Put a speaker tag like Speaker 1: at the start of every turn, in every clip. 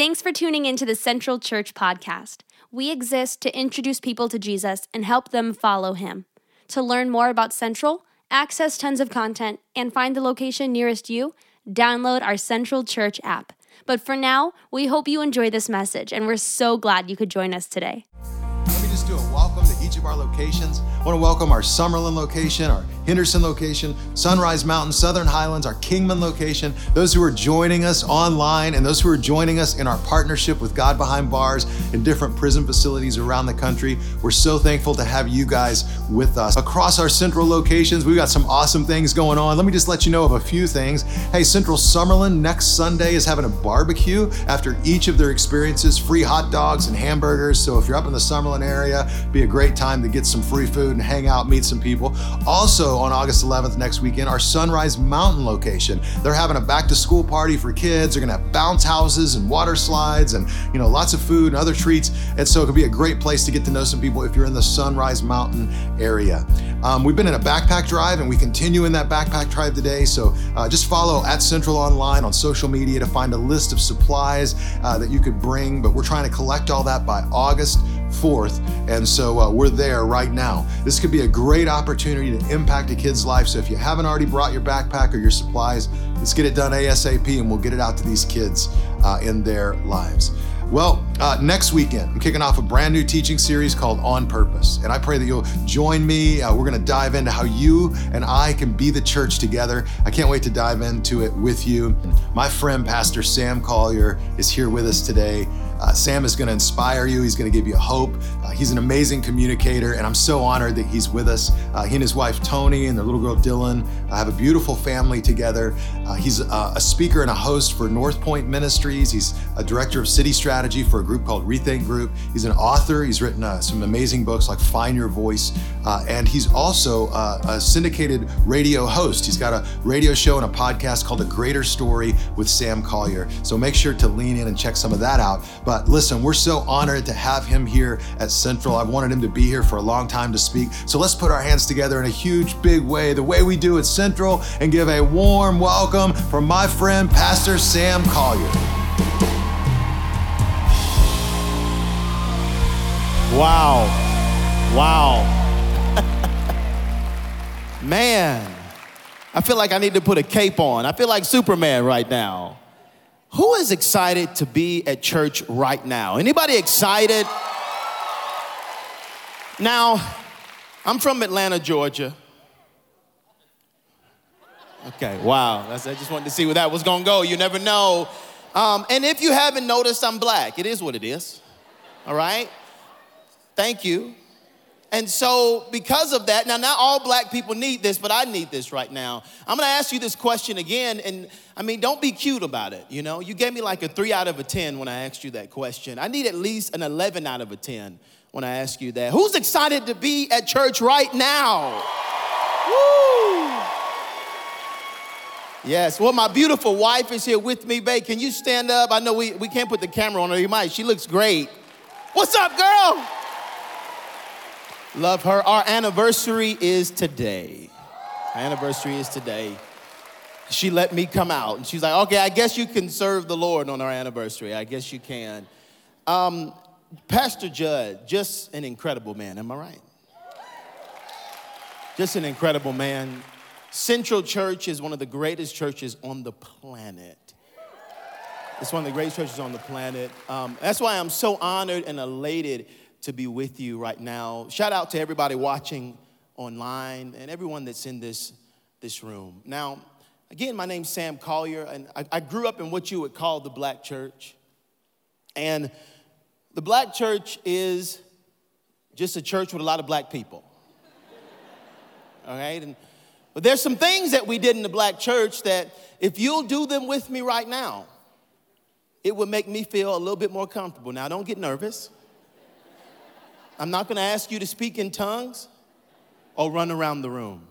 Speaker 1: Thanks for tuning into the Central Church podcast. We exist to introduce people to Jesus and help them follow him. To learn more about Central, access tons of content, and find the location nearest you, download our Central Church app. But for now, we hope you enjoy this message, and we're so glad you could join us today.
Speaker 2: Of our locations. I want to welcome our Summerlin location, our Henderson location, Sunrise Mountain, Southern Highlands, our Kingman location, those who are joining us online, and those who are joining us in our partnership with God Behind Bars in different prison facilities around the country. We're so thankful to have you guys with us. Across our central locations, we've got some awesome things going on. Let me just let you know of a few things. Hey, Central Summerlin next Sunday is having a barbecue after each of their experiences, free hot dogs and hamburgers. So if you're up in the Summerlin area, be a great time to get some free food and hang out, meet some people. Also, on August 11th next weekend, our Sunrise Mountain location. They're having a back to school party for kids. They're going to have bounce houses and water slides and, you know, lots of food and other treats. And so it could be a great place to get to know some people if you're in the Sunrise Mountain area. Um, we've been in a backpack drive and we continue in that backpack drive today. So uh, just follow at Central Online on social media to find a list of supplies uh, that you could bring. But we're trying to collect all that by August 4th. And so uh, we're there right now. This could be a great opportunity to impact a kid's life. So if you haven't already brought your backpack or your supplies, let's get it done ASAP and we'll get it out to these kids uh, in their lives. Well, uh, next weekend, I'm kicking off a brand new teaching series called On Purpose. And I pray that you'll join me. Uh, we're going to dive into how you and I can be the church together. I can't wait to dive into it with you. My friend, Pastor Sam Collier, is here with us today. Uh, Sam is going to inspire you. He's going to give you hope. Uh, he's an amazing communicator, and I'm so honored that he's with us. Uh, he and his wife Toni and their little girl Dylan uh, have a beautiful family together. Uh, he's uh, a speaker and a host for North Point Ministries. He's a director of city strategy for a group called Rethink Group. He's an author. He's written some amazing books like Find Your Voice, and he's also a syndicated radio host. He's got a radio show and a podcast called A Greater Story with Sam Collier. So make sure to lean in and check some of that out. But listen, we're so honored to have him here at Central. I've wanted him to be here for a long time to speak. So let's put our hands together in a huge, big way, the way we do at Central, and give a warm welcome from my friend, Pastor Sam Collier.
Speaker 3: Wow. Wow. Man, I feel like I need to put a cape on. I feel like Superman right now. Who is excited to be at church right now? Anybody excited? Now, I'm from Atlanta, Georgia. Okay, wow. That's, I just wanted to see where that was gonna go. You never know. Um, and if you haven't noticed, I'm black. It is what it is. All right? Thank you. And so, because of that, now, not all black people need this, but I need this right now. I'm gonna ask you this question again, and I mean, don't be cute about it. You know, you gave me like a three out of a 10 when I asked you that question. I need at least an 11 out of a 10 when I ask you that. Who's excited to be at church right now? Woo! Yes, well, my beautiful wife is here with me, babe. Can you stand up? I know we, we can't put the camera on her, you might. She looks great. What's up, girl? Love her. Our anniversary is today. Our anniversary is today. She let me come out and she's like, okay, I guess you can serve the Lord on our anniversary. I guess you can. Um, Pastor Jud, just an incredible man, am I right? Just an incredible man. Central Church is one of the greatest churches on the planet. It's one of the greatest churches on the planet. Um, that's why I'm so honored and elated to be with you right now. Shout out to everybody watching online and everyone that's in this, this room. Now, again, my name's Sam Collier, and I, I grew up in what you would call the black church. And the black church is just a church with a lot of black people. All right? And, but there's some things that we did in the black church that if you'll do them with me right now, it would make me feel a little bit more comfortable. Now, don't get nervous. I'm not gonna ask you to speak in tongues or run around the room.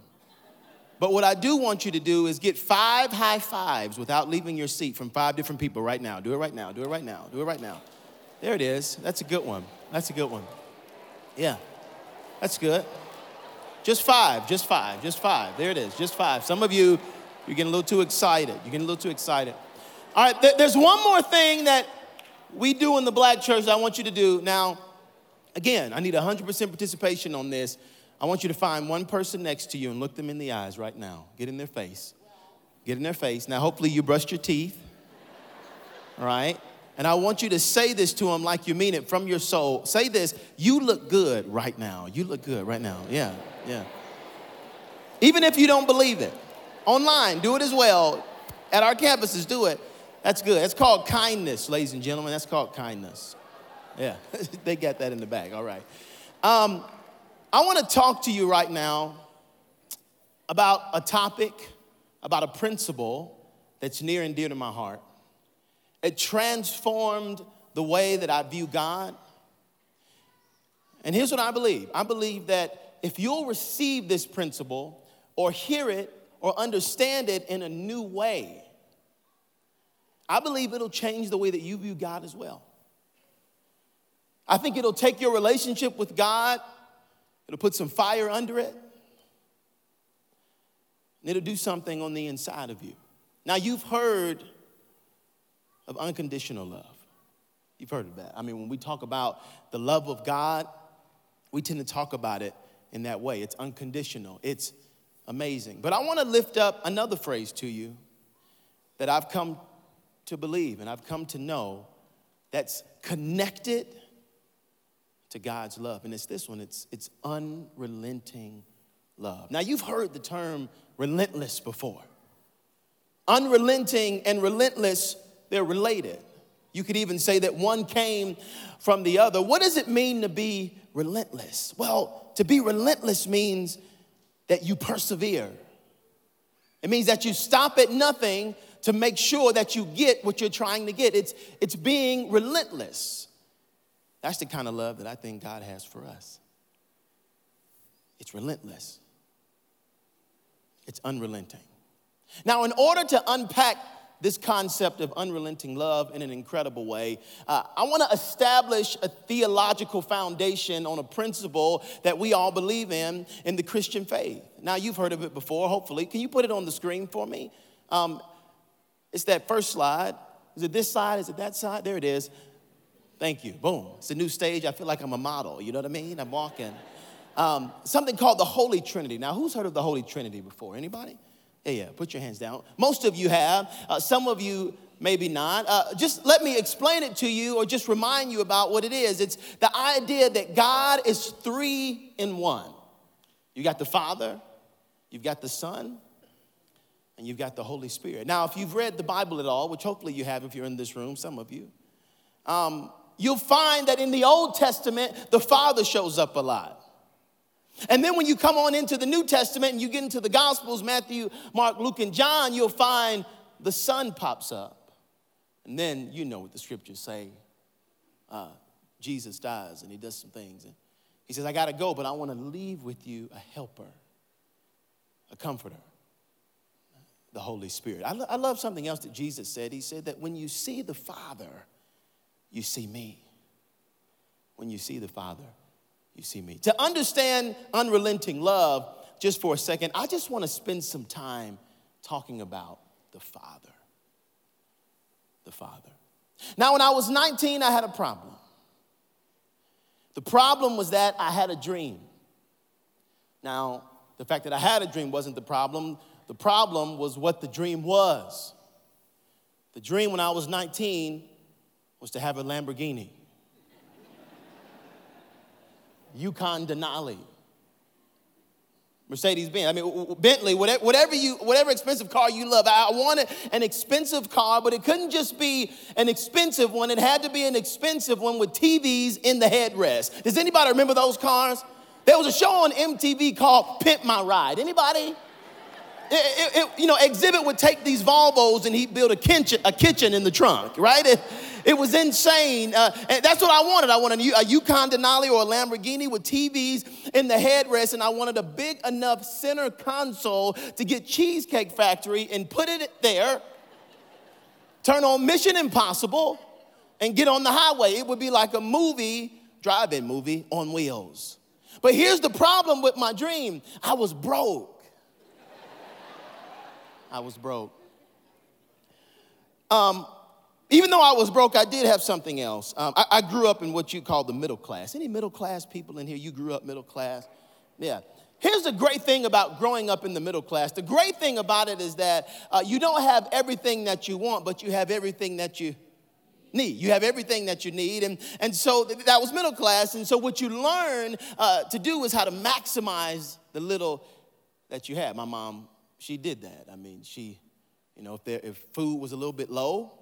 Speaker 3: But what I do want you to do is get five high fives without leaving your seat from five different people right now. Do it right now, do it right now, do it right now. There it is. That's a good one. That's a good one. Yeah, that's good. Just five, just five, just five. There it is, just five. Some of you, you're getting a little too excited. You're getting a little too excited. All right, there's one more thing that we do in the black church, I want you to do. Now, again, I need 100% participation on this. I want you to find one person next to you and look them in the eyes right now. Get in their face. Get in their face. Now, hopefully, you brushed your teeth. All right? And I want you to say this to them like you mean it from your soul. Say this You look good right now. You look good right now. Yeah, yeah. Even if you don't believe it, online, do it as well. At our campuses, do it. That's good. That's called kindness, ladies and gentlemen. That's called kindness. Yeah, they got that in the bag. All right. Um, I want to talk to you right now about a topic, about a principle that's near and dear to my heart. It transformed the way that I view God. And here's what I believe I believe that if you'll receive this principle or hear it or understand it in a new way, I believe it'll change the way that you view God as well. I think it'll take your relationship with God, it'll put some fire under it, and it'll do something on the inside of you. Now, you've heard of unconditional love. You've heard of that. I mean, when we talk about the love of God, we tend to talk about it in that way. It's unconditional, it's amazing. But I want to lift up another phrase to you that I've come to believe and I've come to know that's connected to God's love. And it's this one it's, it's unrelenting love. Now, you've heard the term relentless before. Unrelenting and relentless they're related. You could even say that one came from the other. What does it mean to be relentless? Well, to be relentless means that you persevere. It means that you stop at nothing to make sure that you get what you're trying to get. It's, it's being relentless. That's the kind of love that I think God has for us. It's relentless, it's unrelenting. Now, in order to unpack this concept of unrelenting love in an incredible way. Uh, I want to establish a theological foundation on a principle that we all believe in in the Christian faith. Now, you've heard of it before, hopefully. Can you put it on the screen for me? Um, it's that first slide. Is it this side? Is it that side? There it is. Thank you. Boom. It's a new stage. I feel like I'm a model. You know what I mean? I'm walking. Um, something called the Holy Trinity. Now, who's heard of the Holy Trinity before? Anybody? Yeah, yeah, put your hands down. Most of you have, uh, some of you maybe not. Uh, just let me explain it to you or just remind you about what it is. It's the idea that God is three in one. You got the Father, you've got the Son, and you've got the Holy Spirit. Now, if you've read the Bible at all, which hopefully you have if you're in this room, some of you, um, you'll find that in the Old Testament, the Father shows up a lot. And then when you come on into the New Testament and you get into the Gospels Matthew, Mark, Luke, and John you'll find the Son pops up. And then you know what the scriptures say uh, Jesus dies and he does some things. And he says, I got to go, but I want to leave with you a helper, a comforter, the Holy Spirit. I, lo- I love something else that Jesus said. He said that when you see the Father, you see me. When you see the Father, you see me. To understand unrelenting love, just for a second, I just want to spend some time talking about the Father. The Father. Now, when I was 19, I had a problem. The problem was that I had a dream. Now, the fact that I had a dream wasn't the problem. The problem was what the dream was. The dream when I was 19 was to have a Lamborghini. Yukon Denali. Mercedes Benz. I mean, Bentley, whatever, you, whatever expensive car you love. I wanted an expensive car, but it couldn't just be an expensive one. It had to be an expensive one with TVs in the headrest. Does anybody remember those cars? There was a show on MTV called Pimp My Ride. Anybody? It, it, it, you know, Xzibit would take these Volvos and he'd build a kitchen, a kitchen in the trunk, right? It was insane. Uh, and that's what I wanted. I wanted a, Yukon Denali or a Lamborghini with TVs in the headrest, and I wanted a big enough center console to get Cheesecake Factory and put it there, turn on Mission Impossible, and get on the highway. It would be like a movie, drive-in movie on wheels. But here's the problem with my dream. I was broke. I was broke. Um, even though I was broke, I did have something else. Um, I, I grew up in what you call the middle class. Any middle class people in here? You grew up middle class? Yeah. Here's the great thing about growing up in the middle class. The great thing about it is that uh, you don't have everything that you want, but you have everything that you need. You have everything that you need. And, and so that was middle class. And so what you learn uh, to do is how to maximize the little that you have. My mom, she did that. I mean, she, you know, if, there, if food was a little bit low,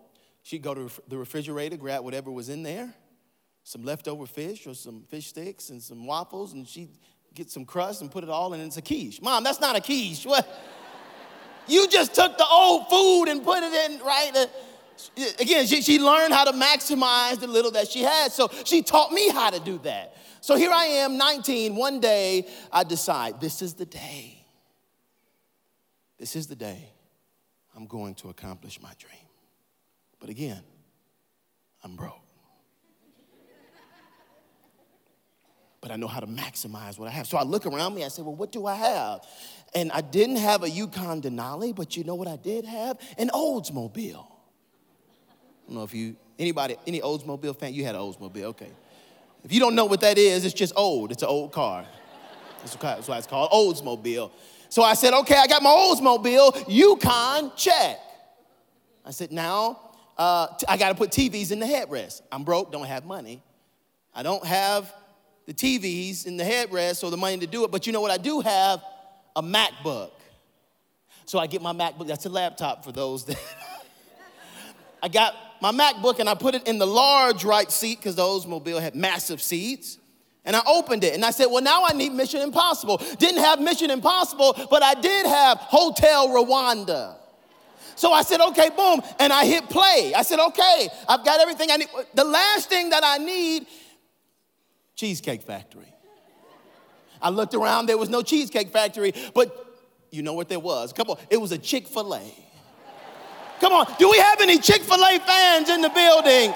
Speaker 3: she'd go to the refrigerator, grab whatever was in there, some leftover fish or some fish sticks and some waffles, and she'd get some crust and put it all in. It's a quiche. Mom, that's not a quiche. What? you just took the old food and put it in, right? Uh, again, she, she learned how to maximize the little that she had. So she taught me how to do that. So here I am, 19. One day, I decide this is the day. This is the day I'm going to accomplish my dream. But again, I'm broke. but I know how to maximize what I have. So I look around me, I say, well, what do I have? And I didn't have a Yukon Denali, but you know what I did have? An Oldsmobile. I don't know if you, anybody, any Oldsmobile fan, you had an Oldsmobile, okay. If you don't know what that is, it's just old. It's an old car. That's why it's called Oldsmobile. So I said, okay, I got my Oldsmobile, Yukon, check. I said, now uh, I got to put TVs in the headrest. I'm broke, don't have money. I don't have the TVs in the headrest or the money to do it, but you know what? I do have a MacBook. So I get my MacBook, that's a laptop for those that. I got my MacBook and I put it in the large right seat because the Oldsmobile had massive seats. And I opened it and I said, Well, now I need Mission Impossible. Didn't have Mission Impossible, but I did have Hotel Rwanda. So I said, Okay, boom. And I hit play. I said, Okay, I've got everything I need. The last thing that I need Cheesecake Factory. I looked around, there was no Cheesecake Factory, but you know what there was? Come on, it was a Chick fil A. Come on, do we have any Chick fil A fans in the building?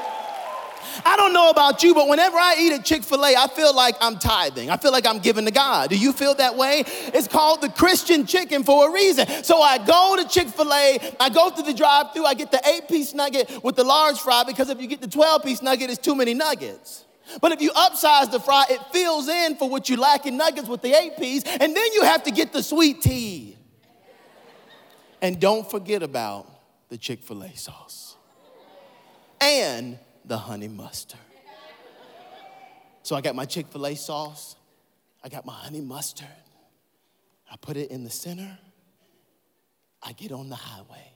Speaker 3: I don't know about you, but whenever I eat at Chick fil A, I feel like I'm tithing. I feel like I'm giving to God. Do you feel that way? It's called the Christian chicken for a reason. So I go to Chick fil A, I go through the drive through, I get the eight piece nugget with the large fry because if you get the 12 piece nugget, it's too many nuggets. But if you upsize the fry, it fills in for what you lack in nuggets with the eight piece, and then you have to get the sweet tea. And don't forget about the Chick fil A sauce and the honey mustard. So I got my Chick fil A sauce, I got my honey mustard, I put it in the center, I get on the highway.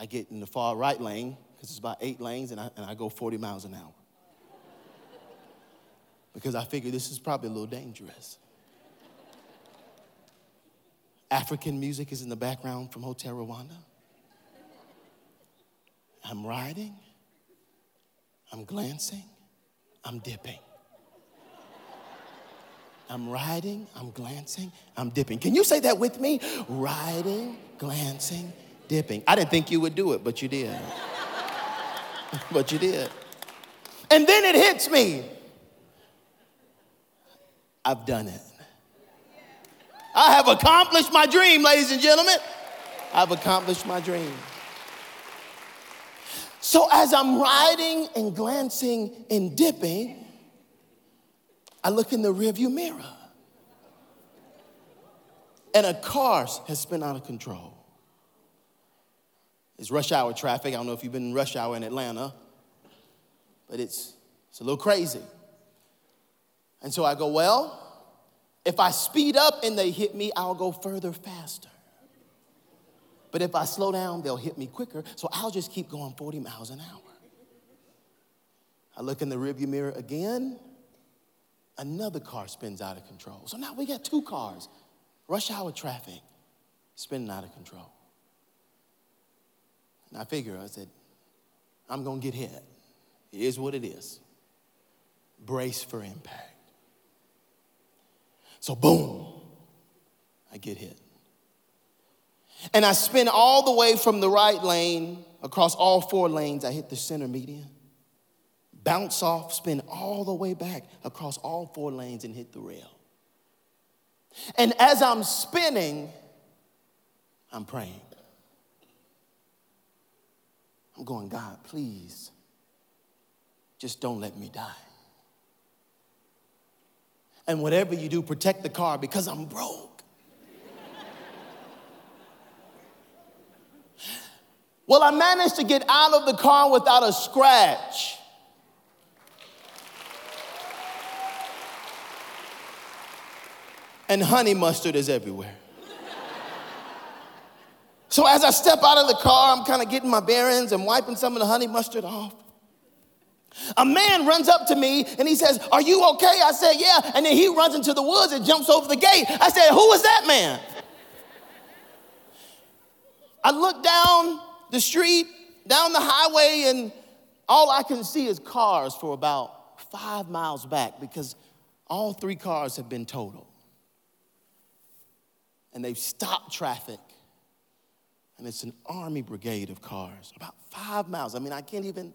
Speaker 3: I get in the far right lane, because it's about eight lanes, and I, and I go 40 miles an hour because I figure this is probably a little dangerous. African music is in the background from Hotel Rwanda. I'm riding, I'm glancing, I'm dipping. I'm riding, I'm glancing, I'm dipping. Can you say that with me? Riding, glancing, dipping. I didn't think you would do it, but you did. but you did. And then it hits me. I've done it. I have accomplished my dream, ladies and gentlemen. I've accomplished my dream. So as I'm riding and glancing and dipping, I look in the rearview mirror. And a car has spun out of control. It's rush hour traffic. I don't know if you've been in rush hour in Atlanta, but it's, it's a little crazy. And so I go, well, if I speed up and they hit me, I'll go further faster. But if I slow down, they'll hit me quicker. So I'll just keep going 40 miles an hour. I look in the rearview mirror again. Another car spins out of control. So now we got two cars. Rush hour traffic spinning out of control. And I figure, I said, I'm to get hit. It is what it is. Brace for impact. So, boom, I get hit. And I spin all the way from the right lane across all four lanes. I hit the center median, bounce off, spin all the way back across all four lanes and hit the rail. And as I'm spinning, I'm praying. I'm going, God, please, just don't let me die. And whatever you do, protect the car because I'm broke. Well, I managed to get out of the car without a scratch. And honey mustard is everywhere. So as I step out of the car, I'm kind of getting my bearings and wiping some of the honey mustard off. A man runs up to me and he says, Are you okay? I said, Yeah. And then he runs into the woods and jumps over the gate. I said, Who was that man? I look down the street, down the highway, and all I can see is cars for about five miles back because all three cars have been totaled. And they've stopped traffic and it's an army brigade of cars, about five miles. I mean, I can't even,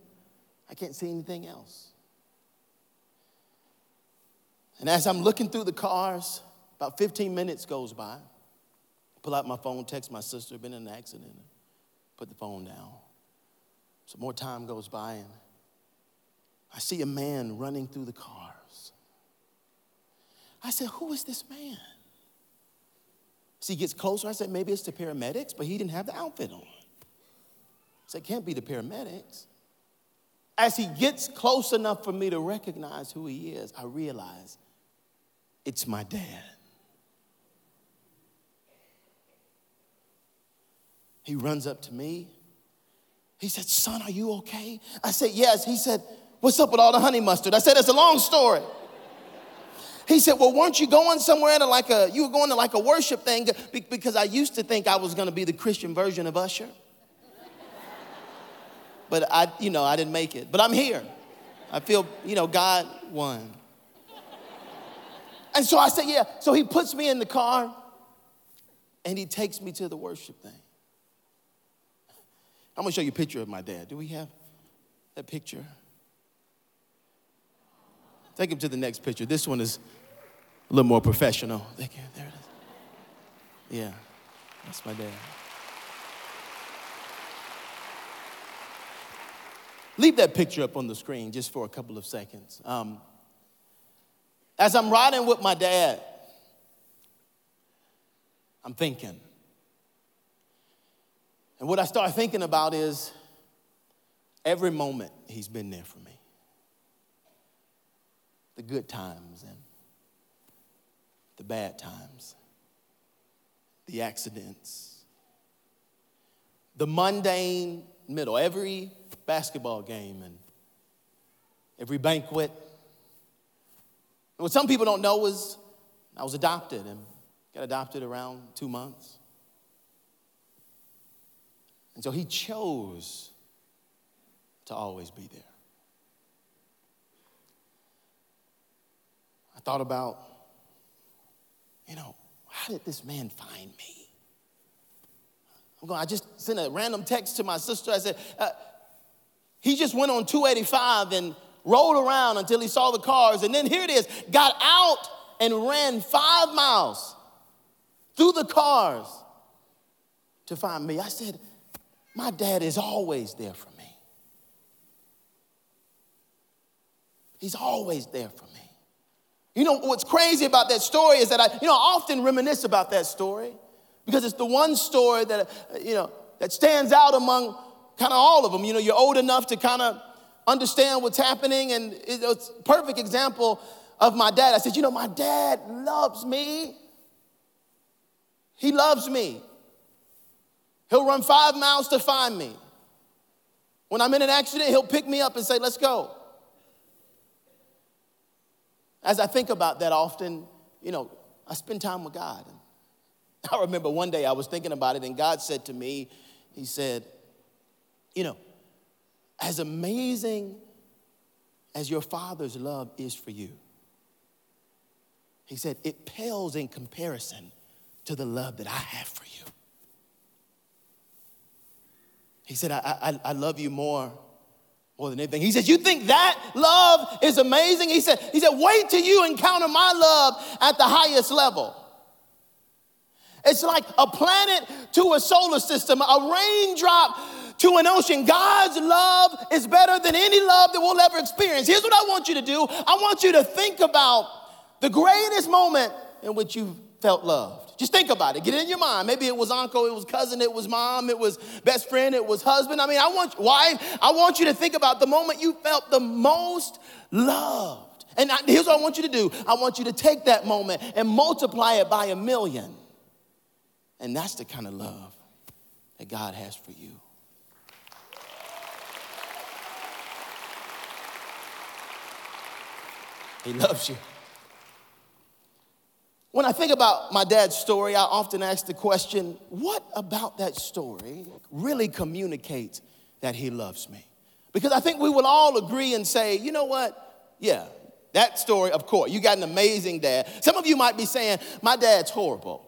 Speaker 3: I can't see anything else. And as I'm looking through the cars, about 15 minutes goes by. Pull out my phone, text my sister, been in an accident, put the phone down. So more time goes by, and I see a man running through the cars. I said, Who is this man? So he gets closer. I said, maybe it's the paramedics, but he didn't have the outfit on. I said, can't be the paramedics. As he gets close enough for me to recognize who he is, I realize it's my dad. He runs up to me. He said, Son, are you okay? I said, Yes. He said, What's up with all the honey mustard? I said, It's a long story. He said, Well, weren't you going somewhere to like a, you were going to like a worship thing? Because I used to think I was going to be the Christian version of Usher. But I, you know, I didn't make it. But I'm here. I feel, you know, God won. And so I said, Yeah. So he puts me in the car and he takes me to the worship thing. I'm gonna show you a picture of my dad. Do we have that picture? Take him to the next picture. This one is a little more professional. Thank you. There it is. Yeah, that's my dad. Leave that picture up on the screen just for a couple of seconds. Um, as I'm riding with my dad, I'm thinking. And what I start thinking about is every moment he's been there for me the good times and the bad times, the accidents, the mundane middle, every basketball game and every banquet. And what some people don't know is I was adopted and got adopted around two months. And so he chose to always be there. I thought about you know, how did this man find me? I'm going, I just sent a random text to my sister. I said, uh, he just went on 285 and rolled around until he saw the cars. And then here it is, got out and ran five miles through the cars to find me. I said, My dad is always there for me. He's always there for me. You know, what's crazy about that story is that I, you know, I often reminisce about that story because it's the one story that, you know, that stands out among kind of all of them. You know, you're old enough to kind of understand what's happening, and it's a perfect example of my dad. I said, you know, my dad loves me. He loves me. He'll run five miles to find me. When I'm in an accident, he'll pick me up and say, let's go. As I think about that often, you know, I spend time with God. I remember one day I was thinking about it, and God said to me, He said, You know, as amazing as your father's love is for you, He said, it pales in comparison to the love that I have for you. He said, I, I, I love you more more than anything. He says, You think that love is amazing? He said, he said, Wait till you encounter my love at the highest level. It's like a planet to a solar system, a raindrop to an ocean. God's love is better than any love that we'll ever experience. Here's what I want you to do I want you to think about the greatest moment in which you felt loved. Just think about it. Get it in your mind. Maybe it was uncle, it was cousin, it was mom, it was best friend, it was husband. I mean, I want wife. I want you to think about the moment you felt the most loved. And here's what I want you to do. I want you to take that moment and multiply it by a million. And that's the kind of love that God has for you. He loves you. When I think about my dad's story, I often ask the question what about that story really communicates that he loves me? Because I think we will all agree and say, you know what? Yeah, that story, of course, you got an amazing dad. Some of you might be saying, my dad's horrible.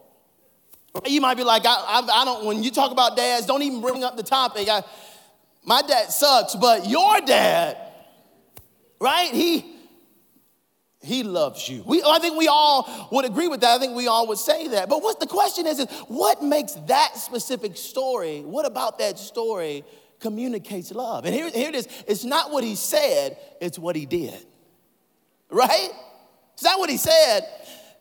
Speaker 3: You might be like, I, I, I don't, when you talk about dads, don't even bring up the topic. I, my dad sucks, but your dad, right? He, he loves you. We, I think we all would agree with that. I think we all would say that. But what the question is, is what makes that specific story, what about that story communicates love? And here, here it is. It's not what he said, it's what he did. Right? It's not what he said,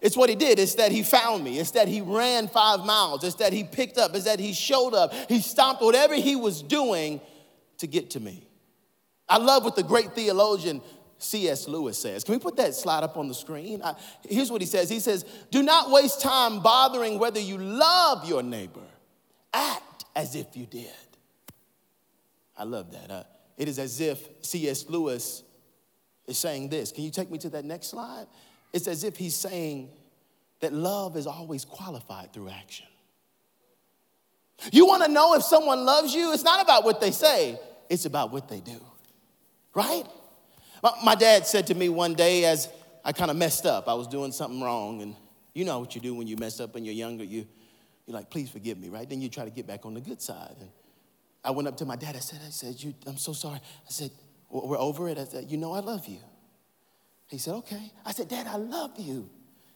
Speaker 3: it's what he did. It's that he found me. It's that he ran five miles. It's that he picked up. It's that he showed up. He stopped whatever he was doing to get to me. I love what the great theologian C.S. Lewis says. Can we put that slide up on the screen? I, here's what he says He says, Do not waste time bothering whether you love your neighbor, act as if you did. I love that. Uh, it is as if C.S. Lewis is saying this. Can you take me to that next slide? It's as if he's saying that love is always qualified through action. You want to know if someone loves you? It's not about what they say, it's about what they do, right? My dad said to me one day as I kind of messed up, I was doing something wrong, and you know what you do when you mess up when you're younger, you, you're like, please forgive me, right? Then you try to get back on the good side. And I went up to my dad, I said, I said, I'm so sorry. I said, we're over it. I said, you know I love you. He said, okay. I said, Dad, I love you.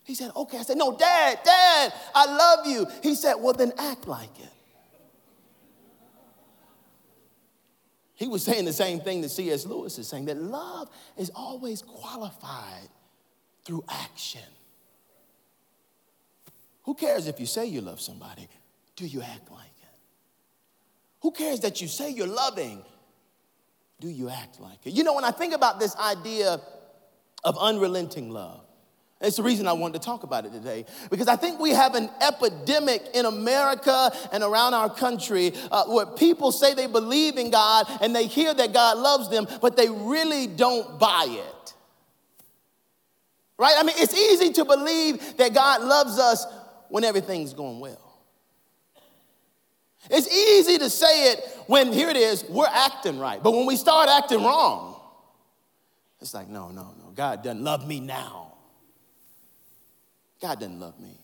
Speaker 3: He said, okay. I said, no, Dad, Dad, I love you. He said, well, then act like it. He was saying the same thing that C.S. Lewis is saying that love is always qualified through action. Who cares if you say you love somebody? Do you act like it? Who cares that you say you're loving? Do you act like it? You know, when I think about this idea of unrelenting love, it's the reason I wanted to talk about it today because I think we have an epidemic in America and around our country uh, where people say they believe in God and they hear that God loves them, but they really don't buy it. Right? I mean, it's easy to believe that God loves us when everything's going well. It's easy to say it when, here it is, we're acting right. But when we start acting wrong, it's like, no, no, no. God doesn't love me now. God doesn't love me.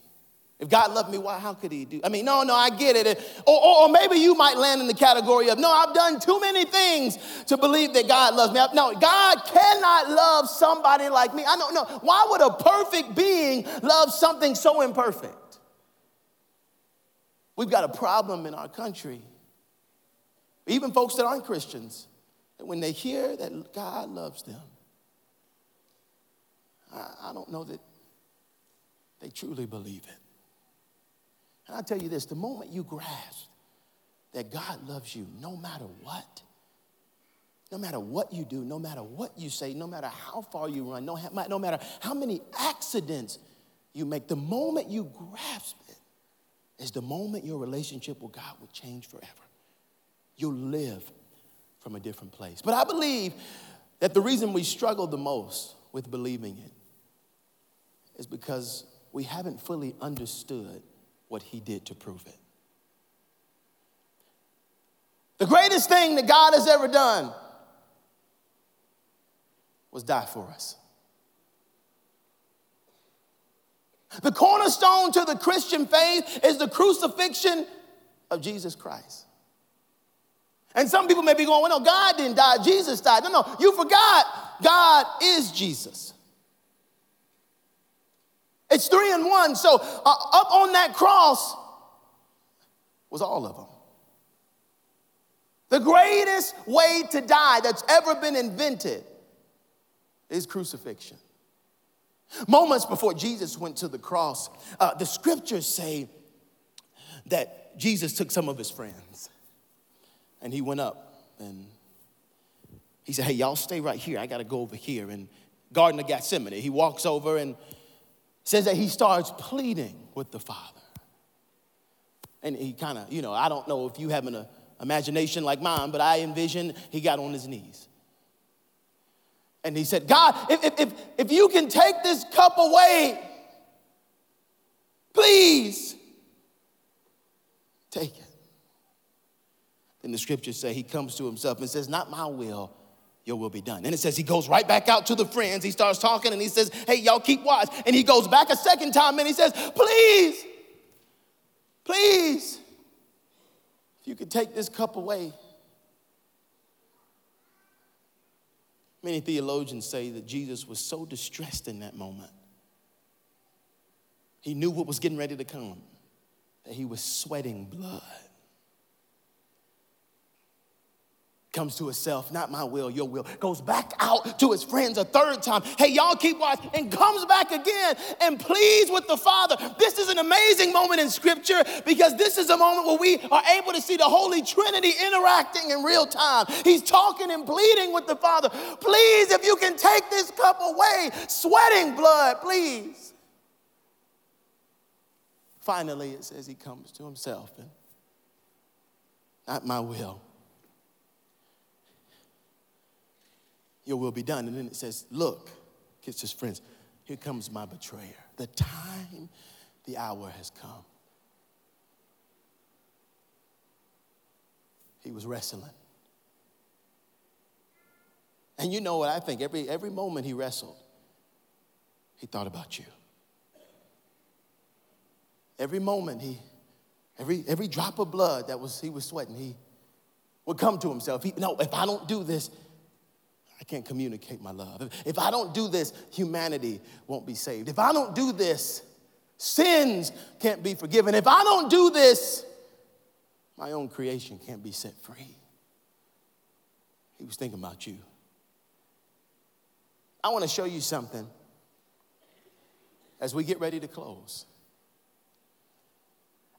Speaker 3: If God loved me, why, how could he do? I mean, no, no, I get it. Or, or, or, maybe you might land in the category of, no, I've done too many things to believe that God loves me. No, God cannot love somebody like me. I don't know. Why would a perfect being love something so imperfect? We've got a problem in our country. Even folks that aren't Christians, that when they hear that God loves them, I, I don't know that they truly believe it. And I tell you this the moment you grasp that God loves you no matter what, no matter what you do, no matter what you say, no matter how far you run, no, no matter how many accidents you make, the moment you grasp it is the moment your relationship with God will change forever. You'll live from a different place. But I believe that the reason we struggle the most with believing it is because we haven't fully understood what he did to prove it. The greatest thing that God has ever done was die for us. The cornerstone to the Christian faith is the crucifixion of Jesus Christ. And some people may be going, well, no, God didn't die, Jesus died. No, no, you forgot God is Jesus. It's three and one. So uh, up on that cross was all of them. The greatest way to die that's ever been invented is crucifixion. Moments before Jesus went to the cross, uh, the scriptures say that Jesus took some of his friends and he went up and he said, Hey, y'all stay right here. I got to go over here. And Garden of Gethsemane, he walks over and says that he starts pleading with the Father. And he kind of, you know, I don't know if you have an imagination like mine, but I envision he got on his knees. And he said, God, if, if, if you can take this cup away, please take it. Then the scriptures say he comes to himself and says, Not my will, your will be done. And it says he goes right back out to the friends. He starts talking and he says, Hey, y'all keep watch. And he goes back a second time and he says, Please, please, if you could take this cup away. Many theologians say that Jesus was so distressed in that moment. He knew what was getting ready to come, that he was sweating blood. Comes to himself, not my will, your will, goes back out to his friends a third time. Hey, y'all keep watching, and comes back again and pleads with the Father. This is an amazing moment in Scripture because this is a moment where we are able to see the Holy Trinity interacting in real time. He's talking and pleading with the Father. Please, if you can take this cup away, sweating blood, please. Finally, it says he comes to himself and not my will your will be done. And then it says, Look, kiss his friends, here comes my betrayer. The time, the hour has come. He was wrestling. And you know what I think? Every, every moment he wrestled, he thought about you. Every moment he, every, every drop of blood that was he was sweating, he would come to himself. He, no, if I don't do this, I can't communicate my love. If I don't do this, humanity won't be saved. If I don't do this, sins can't be forgiven. If I don't do this, my own creation can't be set free. He was thinking about you. I want to show you something as we get ready to close.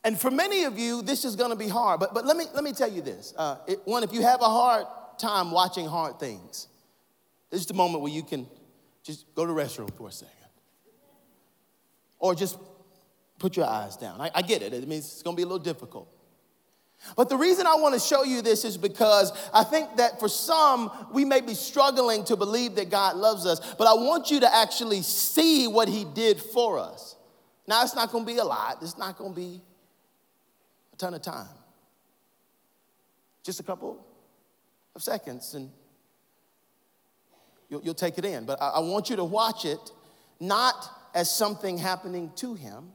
Speaker 3: And for many of you, this is going to be hard. But, but let, me, let me tell you this. Uh, it, one, if you have a hard time watching hard things, this is the moment where you can just go to the restroom for a second. Or just put your eyes down. I, I get it. It means it's going to be a little difficult. But the reason I want to show you this is because I think that for some, we may be struggling to believe that God loves us, but I want you to actually see what He did for us. Now, it's not going to be a lot, it's not going to be a ton of time. Just a couple of seconds, and You'll, you'll take it in. But I, I want you to watch it not as something happening to him,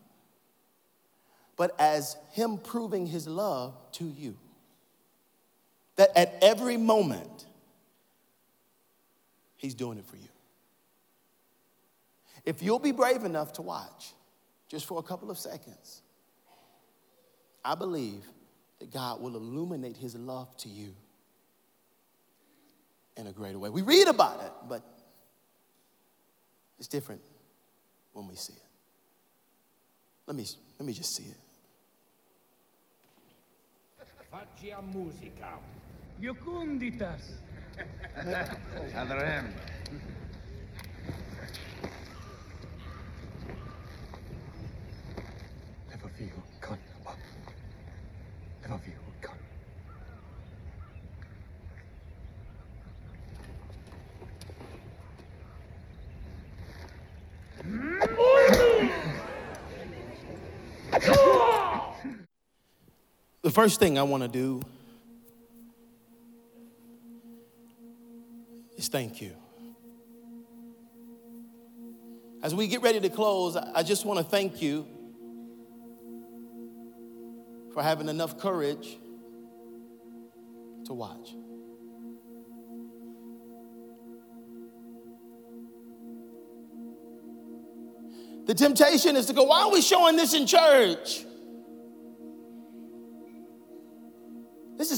Speaker 3: but as him proving his love to you. That at every moment, he's doing it for you. If you'll be brave enough to watch just for a couple of seconds, I believe that God will illuminate his love to you in a greater way. We read about it, but it's different when we see it. Let me, let me just see it.
Speaker 4: Faccia musica. Jucunditas. Adrem. Never feel con. Never feel
Speaker 3: first thing I want to do is thank you. As we get ready to close, I just want to thank you for having enough courage to watch. The temptation is to go, why are we showing this in church?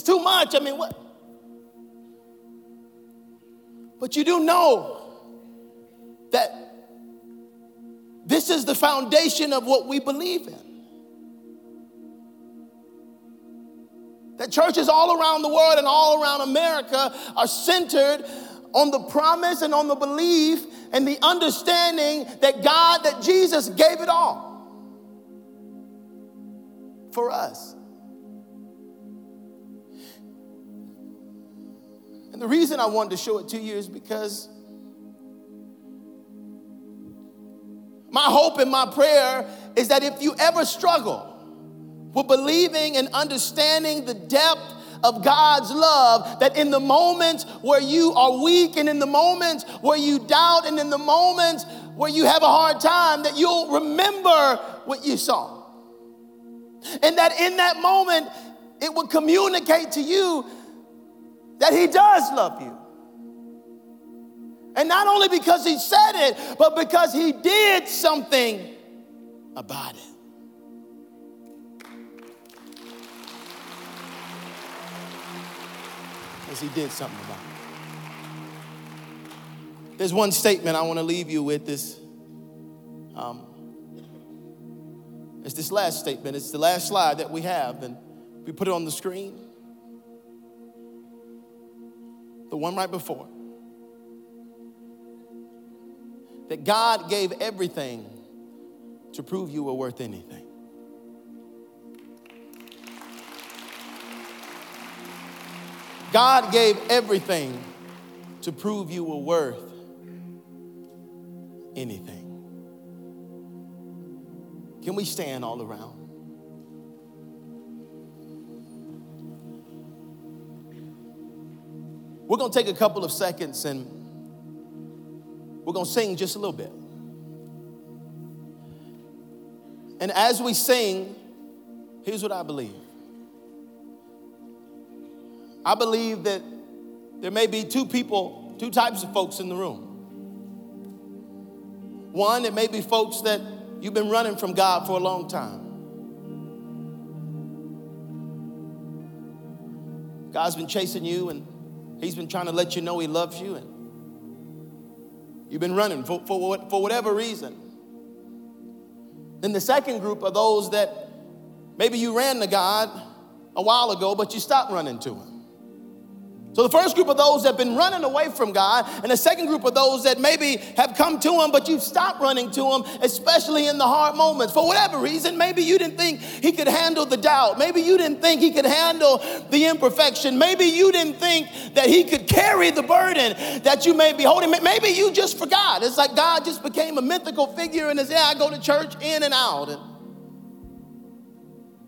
Speaker 3: too much. I mean, what? But you do know that this is the foundation of what we believe in. That churches all around the world and all around America are centered on the promise and on the belief and the understanding that God, that Jesus gave it all for us. And the reason I wanted to show it to you is because my hope and my prayer is that if you ever struggle, with believing and understanding the depth of God's love that in the moments where you are weak and in the moments where you doubt and in the moments where you have a hard time that you'll remember what you saw. And that in that moment it will communicate to you that he does love you. And not only because he said it, but because he did something about it. because he did something about it. There's one statement I want to leave you with. This, um, it's this last statement. It's the last slide that we have, and we put it on the screen. The one right before. That God gave everything to prove you were worth anything. God gave everything to prove you were worth anything. Can we stand all around? We're going to take a couple of seconds and we're going to sing just a little bit. And as we sing, here's what I believe I believe that there may be two people, two types of folks in the room. One, it may be folks that you've been running from God for a long time. God's been chasing you and He's been trying to let you know He loves you, and you've been running for, for, for whatever reason. Then the second group are those that maybe you ran to God a while ago, but you stopped running to Him. So the first group of those that have been running away from God, and the second group of those that maybe have come to Him, but you've stopped running to Him, especially in the hard moments. For whatever reason, maybe you didn't think He could handle the doubt. Maybe you didn't think He could handle the imperfection. Maybe you didn't think that He could carry the burden that you may be holding. Maybe you just forgot. It's like God just became a mythical figure and said, yeah, I go to church in and out. And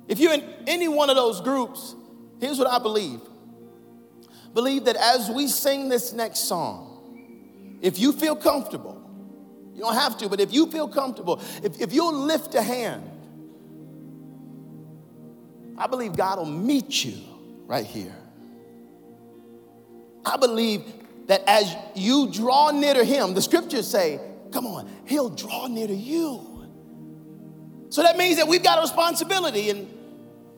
Speaker 3: if you're in any one of those groups, here's what I believe believe that as we sing this next song, if you feel comfortable, you don't have to, but if you feel comfortable, if, if you'll lift a hand, I believe God will meet you right here. I believe that as you draw near to Him, the scriptures say, come on, He'll draw near to you. So that means that we've got a responsibility and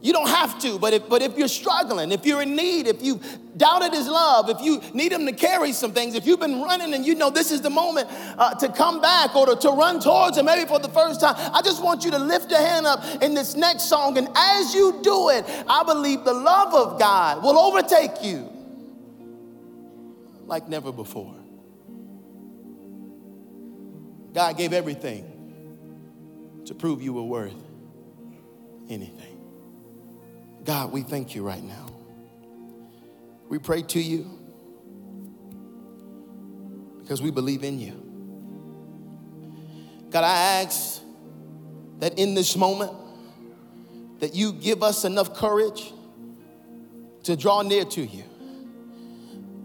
Speaker 3: you don't have to, but if, but if you're struggling, if you're in need, if you doubted his love, if you need him to carry some things, if you've been running and you know this is the moment uh, to come back or to, to run towards him, maybe for the first time, I just want you to lift a hand up in this next song. And as you do it, I believe the love of God will overtake you like never before. God gave everything to prove you were worth anything. God, we thank you right now. We pray to you because we believe in you. God, I ask that in this moment that you give us enough courage to draw near to you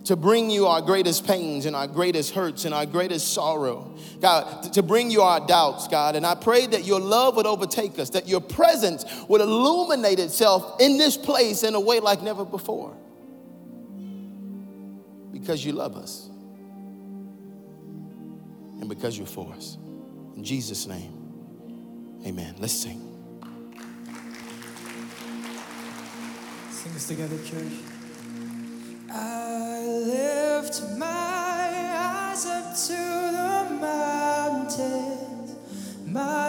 Speaker 3: to bring you our greatest pains and our greatest hurts and our greatest sorrow. God, to bring you our doubts, God. And I pray that your love would overtake us, that your presence would illuminate itself in this place in a way like never before. Because you love us and because you're for us. In Jesus' name, amen. Let's sing.
Speaker 5: Sing this together, church. I lift my eyes up to the mountains. My